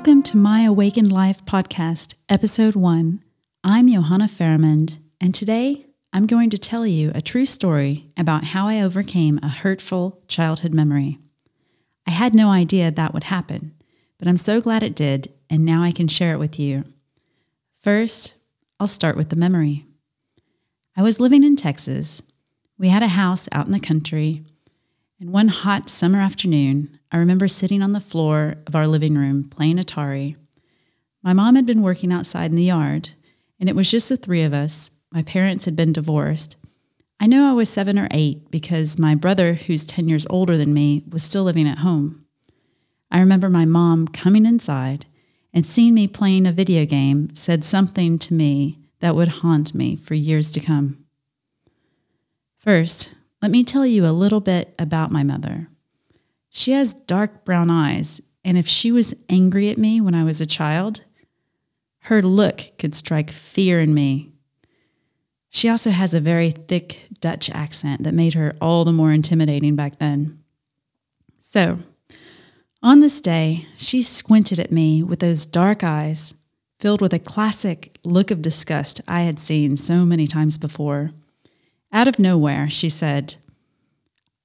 Welcome to My Awakened Life podcast, episode one. I'm Johanna Faramond, and today I'm going to tell you a true story about how I overcame a hurtful childhood memory. I had no idea that would happen, but I'm so glad it did, and now I can share it with you. First, I'll start with the memory. I was living in Texas. We had a house out in the country, and one hot summer afternoon, I remember sitting on the floor of our living room playing Atari. My mom had been working outside in the yard, and it was just the three of us. My parents had been divorced. I know I was seven or eight because my brother, who's 10 years older than me, was still living at home. I remember my mom coming inside and seeing me playing a video game said something to me that would haunt me for years to come. First, let me tell you a little bit about my mother. She has dark brown eyes, and if she was angry at me when I was a child, her look could strike fear in me. She also has a very thick Dutch accent that made her all the more intimidating back then. So, on this day, she squinted at me with those dark eyes, filled with a classic look of disgust I had seen so many times before. Out of nowhere, she said,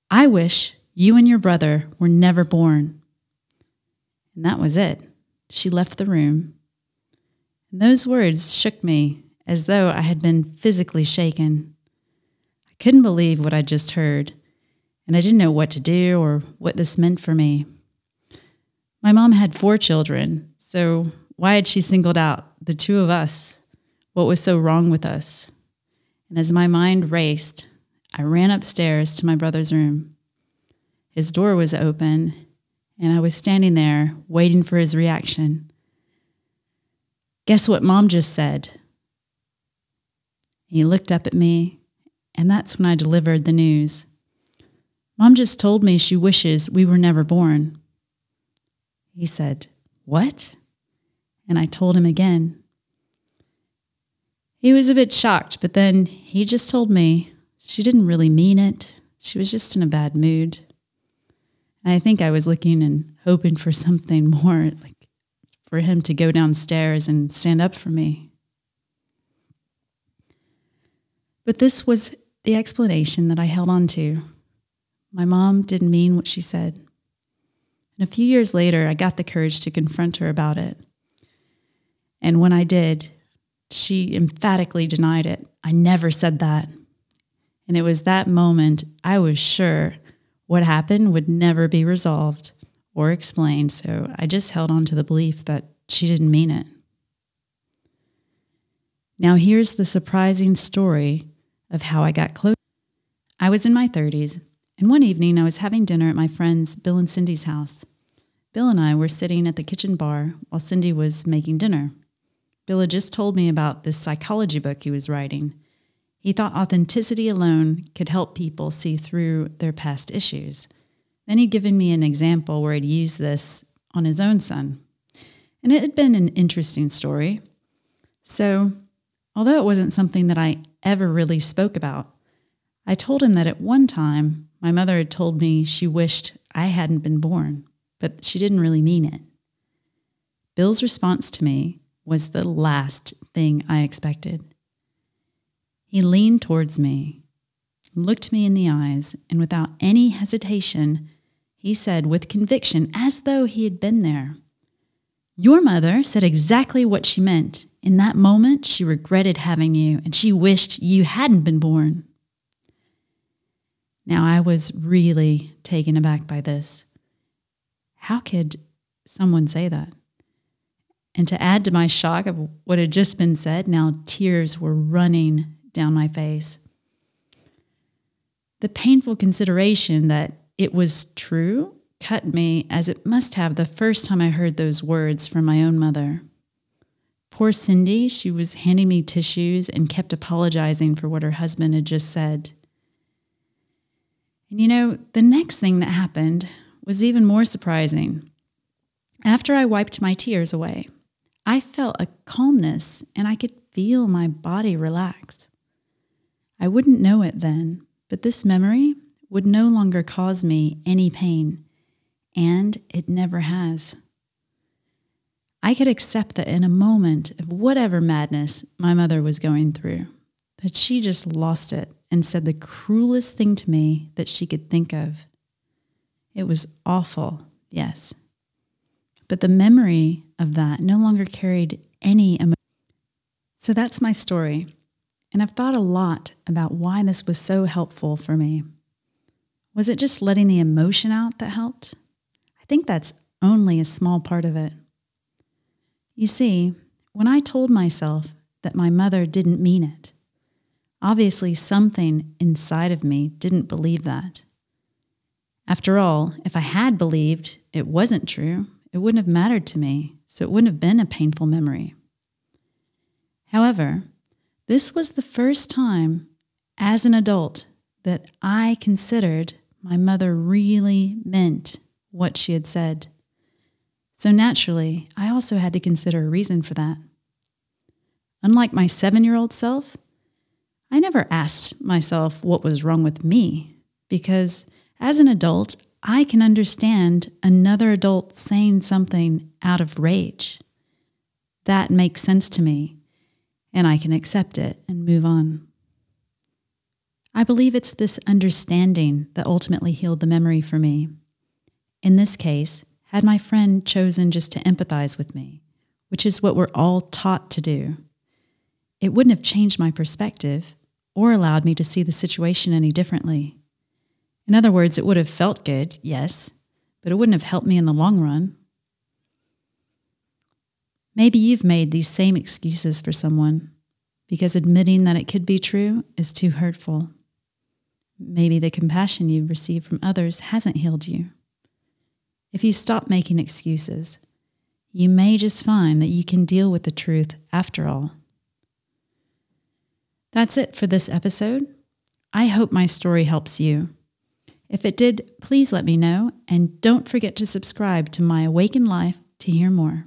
I wish you and your brother were never born. And that was it. She left the room. And those words shook me as though I had been physically shaken. I couldn't believe what I just heard, and I didn't know what to do or what this meant for me. My mom had four children, so why had she singled out the two of us? What was so wrong with us? And as my mind raced, I ran upstairs to my brother's room. His door was open, and I was standing there waiting for his reaction. Guess what mom just said? He looked up at me, and that's when I delivered the news. Mom just told me she wishes we were never born. He said, What? And I told him again. He was a bit shocked, but then he just told me she didn't really mean it. She was just in a bad mood. I think I was looking and hoping for something more, like for him to go downstairs and stand up for me. But this was the explanation that I held on to. My mom didn't mean what she said. And a few years later, I got the courage to confront her about it. And when I did, she emphatically denied it. I never said that. And it was that moment I was sure what happened would never be resolved or explained, so I just held on to the belief that she didn't mean it. Now, here's the surprising story of how I got close. I was in my 30s, and one evening I was having dinner at my friends Bill and Cindy's house. Bill and I were sitting at the kitchen bar while Cindy was making dinner. Bill had just told me about this psychology book he was writing, he thought authenticity alone could help people see through their past issues. Then he'd given me an example where he'd used this on his own son. And it had been an interesting story. So, although it wasn't something that I ever really spoke about, I told him that at one time my mother had told me she wished I hadn't been born, but she didn't really mean it. Bill's response to me was the last thing I expected. He leaned towards me, looked me in the eyes, and without any hesitation, he said with conviction, as though he had been there, Your mother said exactly what she meant. In that moment, she regretted having you and she wished you hadn't been born. Now, I was really taken aback by this. How could someone say that? And to add to my shock of what had just been said, now tears were running down my face. The painful consideration that it was true cut me as it must have the first time I heard those words from my own mother. Poor Cindy, she was handing me tissues and kept apologizing for what her husband had just said. And you know, the next thing that happened was even more surprising. After I wiped my tears away, I felt a calmness and I could feel my body relax. I wouldn't know it then, but this memory would no longer cause me any pain, and it never has. I could accept that in a moment of whatever madness my mother was going through, that she just lost it and said the cruelest thing to me that she could think of. It was awful, yes. But the memory of that no longer carried any emotion. So that's my story. And I've thought a lot about why this was so helpful for me. Was it just letting the emotion out that helped? I think that's only a small part of it. You see, when I told myself that my mother didn't mean it, obviously something inside of me didn't believe that. After all, if I had believed it wasn't true, it wouldn't have mattered to me, so it wouldn't have been a painful memory. However, this was the first time as an adult that I considered my mother really meant what she had said. So naturally, I also had to consider a reason for that. Unlike my seven year old self, I never asked myself what was wrong with me because as an adult, I can understand another adult saying something out of rage. That makes sense to me, and I can accept it and move on. I believe it's this understanding that ultimately healed the memory for me. In this case, had my friend chosen just to empathize with me, which is what we're all taught to do, it wouldn't have changed my perspective or allowed me to see the situation any differently. In other words, it would have felt good, yes, but it wouldn't have helped me in the long run. Maybe you've made these same excuses for someone because admitting that it could be true is too hurtful. Maybe the compassion you've received from others hasn't healed you. If you stop making excuses, you may just find that you can deal with the truth after all. That's it for this episode. I hope my story helps you. If it did, please let me know and don't forget to subscribe to My Awakened Life to hear more.